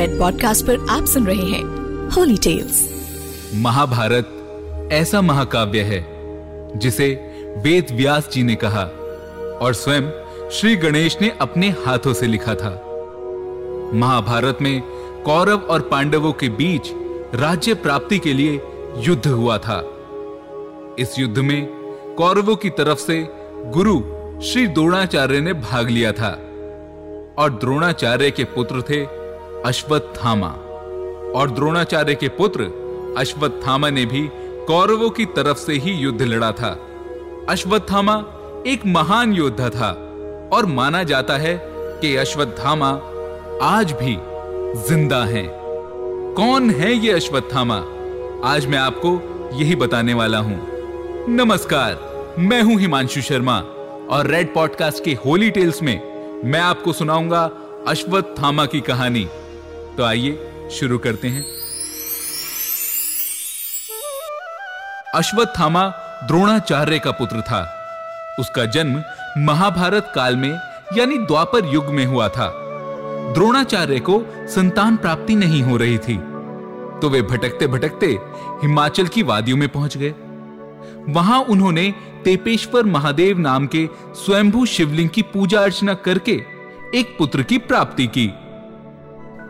Red podcast पर आप सुन रहे हैं होली टेल्स महाभारत ऐसा महाकाव्य है, जिसे वेद व्यास जी ने कहा और स्वयं श्री गणेश ने अपने हाथों से लिखा था। महाभारत में कौरव और पांडवों के बीच राज्य प्राप्ति के लिए युद्ध हुआ था। इस युद्ध में कौरवों की तरफ़ से गुरु श्री द्रोणाचार्य ने भाग लिया था और द्रोणाचार्य के पुत्र थे अश्वत्थामा। और द्रोणाचार्य के पुत्र अश्वत्थामा ने भी कौरवों की तरफ़ से ही युद्ध लड़ा था। अश्वत्थामा एक महान योद्धा था और माना जाता है कि अश्वत्थामा आज भी ज़िंदा हैं। कौन है ये अश्वत्थामा? आज मैं आपको यही बताने वाला हूँ। नमस्कार, मैं हूँ हिमांशु शर्मा और रेड पॉडकास्ट के होली टेल्स में मैं आपको सुनाऊँगा अश्वत्थामा की कहानी। तो आइए, शुरू करते हैं। अश्वत्थामा द्रोणाचार्य का पुत्र था। उसका जन्म महाभारत काल में, यानी द्वापर युग में हुआ था। द्रोणाचार्य को संतान प्राप्ति नहीं हो रही थी। तो वे भटकते भटकते हिमाचल की वादियों में पहुँच गए। वहाँ उन्होंने तेपेश्वर महादेव नाम के स्वयंभू शिवलिंग की पूजा अर्चना करके एक पुत्र की प्राप्ति की।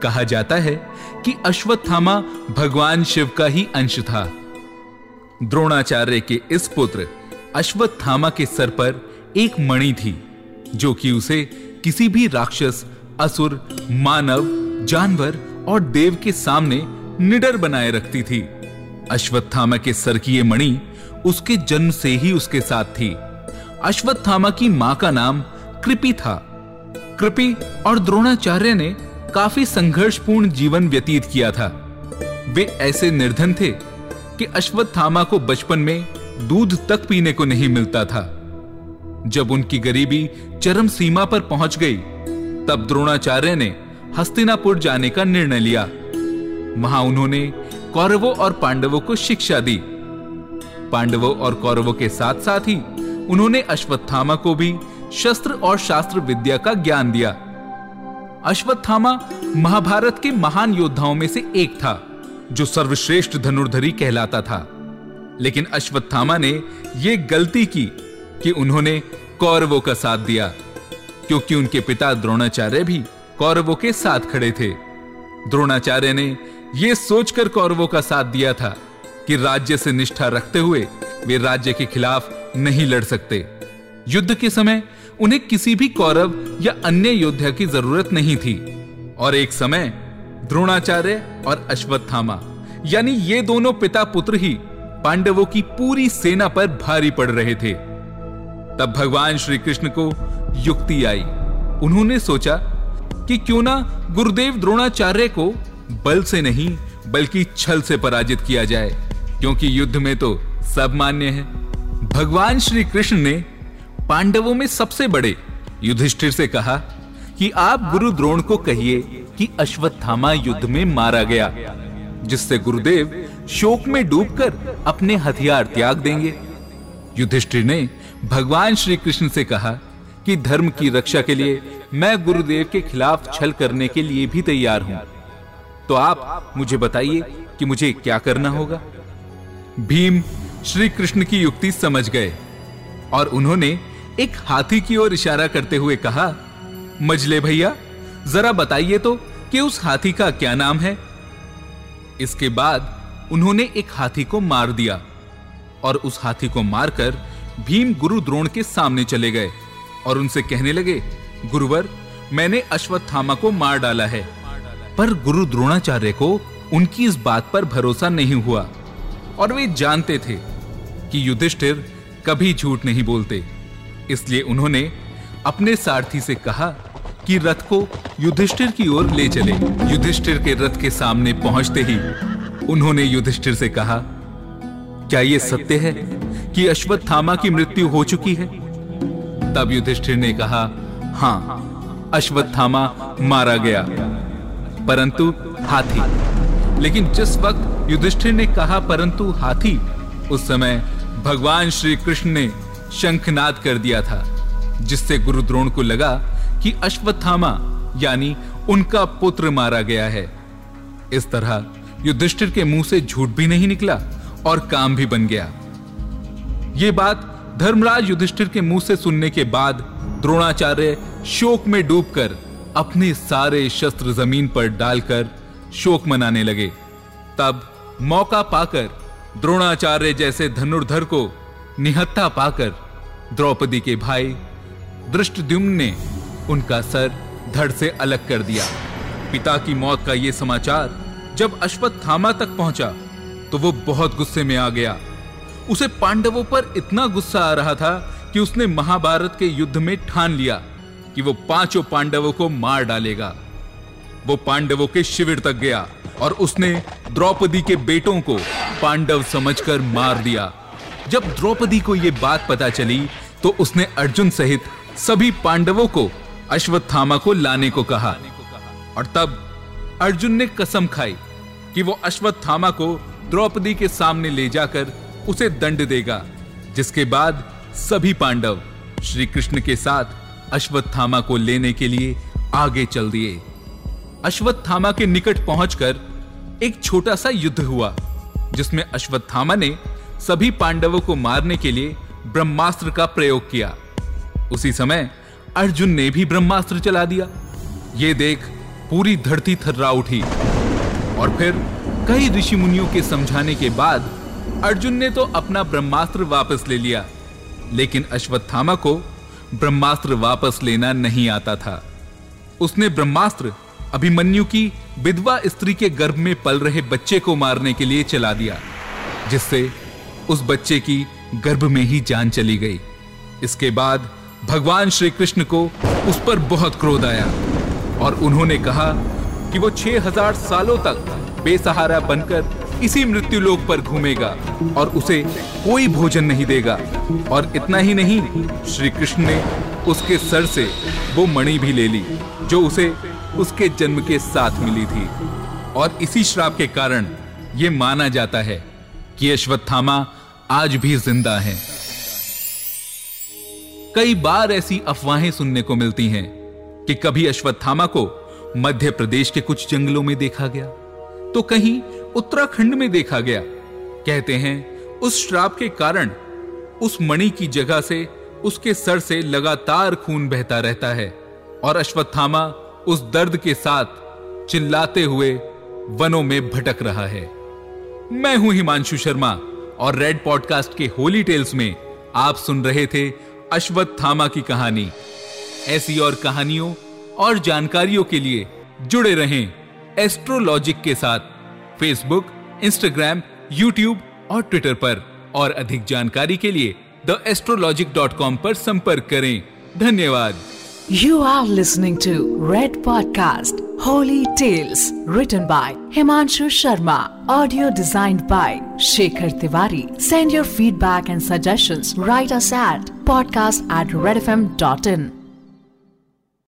कहा जाता है कि अश्वत्थामा भगवान शिव का ही अंश था। द्रोणाचार्य के इस पुत्र अश्वत्थामा के सर पर एक मणि थी, जो कि उसे किसी भी राक्षस, असुर, मानव, जानवर और देव के सामने निडर बनाए रखती थी। अश्वत्थामा के सर की ये मणि उसके जन्म से ही उसके साथ थी। अश्वत्थामा की माँ का नाम कृपी था। कृपी और द्रोणाचार्य ने काफ़ी संघर्षपूर्ण जीवन व्यतीत किया था। वे ऐसे निर्धन थे कि अश्वत्थामा को बचपन में दूध तक पीने को नहीं मिलता था। जब उनकी गरीबी चरम सीमा पर पहुँच गई, तब द्रोणाचार्य ने हस्तिनापुर जाने का निर्णय लिया। वहाँ उन्होंने कौरवों और पांडवों को शिक्षा दी। पांडवों और कौरवों के साथ साथ ही उन्होंने अश्वत्थामा को भी शस्त्र और शास्त्र विद्या का ज्ञान दिया। अश्वत्थामा महाभारत के महान योद्धाओं में से एक था, जो सर्वश्रेष्ठ धनुर्धरी कहलाता था। लेकिन अश्वत्थामा ने यह गलती की कि उन्होंने कौरवों का साथ दिया, क्योंकि उनके पिता द्रोणाचार्य भी कौरवों के साथ खड़े थे। द्रोणाचार्य ने यह सोचकर कौरवों का साथ दिया था कि राज्य से निष्ठा रखते हुए वे राज्य के खिलाफ नहीं लड़ सकते। युद्ध के समय उन्हें किसी भी कौरव या अन्य योद्धा की ज़रूरत नहीं थी। और एक समय, द्रोणाचार्य और अश्वत्थामा, यानी ये दोनों पिता पुत्र ही पांडवों की पूरी सेना पर भारी पड़ रहे थे। तब भगवान श्री कृष्ण को युक्ति आई। उन्होंने सोचा कि क्यों ना गुरुदेव द्रोणाचार्य को बल से नहीं, बल्कि छल से पराजित किया जाए, क्योंकि युद्ध में तो सब मान्य है। भगवान श्री कृष्ण ने पांडवों में सबसे बड़े। युधिष्ठिर से कहा कि आप गुरु द्रोण को कहिए कि अश्वत्थामा युद्ध में मारा गया, जिससे गुरुदेव शोक में डूबकर अपने हथियार त्याग देंगे। युधिष्ठिर ने भगवान श्री कृष्ण से कहा कि धर्म की रक्षा के लिए मैं गुरुदेव के खिलाफ छल करने के लिए भी तैयार हूँ। तो आप मुझे बताइए कि मुझे क्या करना होगा। भीम श्री कृष्ण की युक्ति समझ गए और उन्होंने एक हाथी की ओर इशारा करते हुए कहा, मजले भैया, जरा बताइए तो कि उस हाथी का क्या नाम है? इसके बाद उन्होंने एक हाथी को मार दिया और उस हाथी को मारकर भीम गुरु द्रोण के सामने चले गए और उनसे कहने लगे, गुरुवर, मैंने अश्वत्थामा को मार डाला है, पर गुरु द्रोणाचार्य को उनकी इस बात पर भरोसा नहीं हुआ और वे जानते थे कि युधिष्ठिर कभी झूठ नहीं बोलते। इसलिए उन्होंने अपने सारथी से कहा कि रथ को युधिष्ठिर की ओर ले चले। युधिष्ठिर के रथ के सामने पहुँचते ही उन्होंने युधिष्ठिर से कहा, क्या यह सत्य है कि अश्वत्थामा की मृत्यु हो चुकी है? तब युधिष्ठिर ने कहा, हाँ, अश्वत्थामा मारा गया, परंतु हाथी। लेकिन जिस वक्त युधिष्ठिर ने कहा, परंतु हाथी, उस समय भगवान श्री कृष्ण ने शंखनाद कर दिया था, जिससे गुरु द्रोण को लगा कि अश्वत्थामा, यानी उनका पुत्र मारा गया है। इस तरह युधिष्ठिर के मुँह से झूठ भी नहीं निकला और काम भी बन गया। ये बात धर्मराज युधिष्ठिर के मुँह से सुनने के बाद द्रोणाचार्य शोक में डूबकर अपने सारे शस्त्र ज़मीन पर डालकर शोक मनाने लगे। तब मौका पाकर द्रोणाचार्य जैसे धनुर्धर को निहत्ता पाकर द्रौपदी के भाई दृष्टद्युम्न ने उनका सर धड़ से अलग कर दिया। पिता की मौत का यह समाचार जब अश्वत्थामा तक पहुँचा तो वो बहुत गुस्से में आ गया। उसे पांडवों पर इतना गुस्सा आ रहा था कि उसने महाभारत के युद्ध में ठान लिया कि वो पाँचों पांडवों को मार डालेगा। वो पांडवों के शिविर तक गया और उसने द्रौपदी के बेटों को पांडव समझकर मार दिया। जब द्रौपदी को यह बात पता चली तो उसने अर्जुन सहित सभी पांडवों को, अश्वत्थामा को लाने को कहा। और तब अर्जुन ने कसम खाई कि वो अश्वत्थामा को द्रौपदी के सामने ले जाकर उसे दंड देगा, जिसके बाद सभी पांडव श्री कृष्ण के साथ अश्वत्थामा को लेने के लिए आगे चल दिए। अश्वत्थामा के निकट पहुंचकर एक छोटा सा युद्ध हुआ, जिसमें अश्वत्थामा ने सभी पांडवों को मारने के लिए ब्रह्मास्त्र का प्रयोग किया। उसी समय अर्जुन ने भी ब्रह्मास्त्र चला दिया। ये देख पूरी धरती थर्रा उठी और फिर कई ऋषि मुनियों के समझाने के बाद अर्जुन ने तो अपना ब्रह्मास्त्र वापस ले लिया, लेकिन अश्वत्थामा को ब्रह्मास्त्र वापस लेना नहीं आता था। उसने ब्रह्मास्त्र अभिमन्यु की विधवा स्त्री के गर्भ में पल रहे बच्चे को मारने के लिए चला दिया, जिससे उस बच्चे की गर्भ में ही जान चली गई। इसके बाद भगवान श्री कृष्ण को उस पर बहुत क्रोध आया और उन्होंने कहा कि वो छह हज़ार सालों तक बेसहारा बनकर इसी मृत्यु लोक पर घूमेगा और उसे कोई भोजन नहीं देगा। और इतना ही नहीं श्री कृष्ण ने उसके सर से वो मणि भी ले ली, जो उसे उसके जन्म के साथ मिली थी। और इसी श्राप के कारण यह माना जाता है कि अश्वत्थामा आज भी ज़िंदा है। कई बार ऐसी अफवाहें सुनने को मिलती हैं कि कभी अश्वत्थामा को मध्य प्रदेश के कुछ जंगलों में देखा गया तो कहीं उत्तराखंड में देखा गया। कहते हैं, उस श्राप के कारण उस मणि की जगह से, उसके सर से लगातार खून बहता रहता है और अश्वत्थामा उस दर्द के साथ चिल्लाते हुए वनों में भटक रहा है। मैं हूँ हिमांशु शर्मा। और रेड पॉडकास्ट के होली टेल्स में आप सुन रहे थे अश्वत्थामा की कहानी। ऐसी और कहानियों और जानकारियों के लिए जुड़े रहें एस्ट्रोलॉजिक के साथ फेसबुक इंस्टाग्राम यूट्यूब और ट्विटर पर। और अधिक जानकारी के लिए द एस्ट्रोलॉजिक डॉट कॉम पर संपर्क करें। धन्यवाद। You are listening to red Podcast. Holy Tales written by Himanshu Sharma. Audio designed by Shekhar Tiwari. Send your feedback and suggestions. Write us at podcast at redfm.in.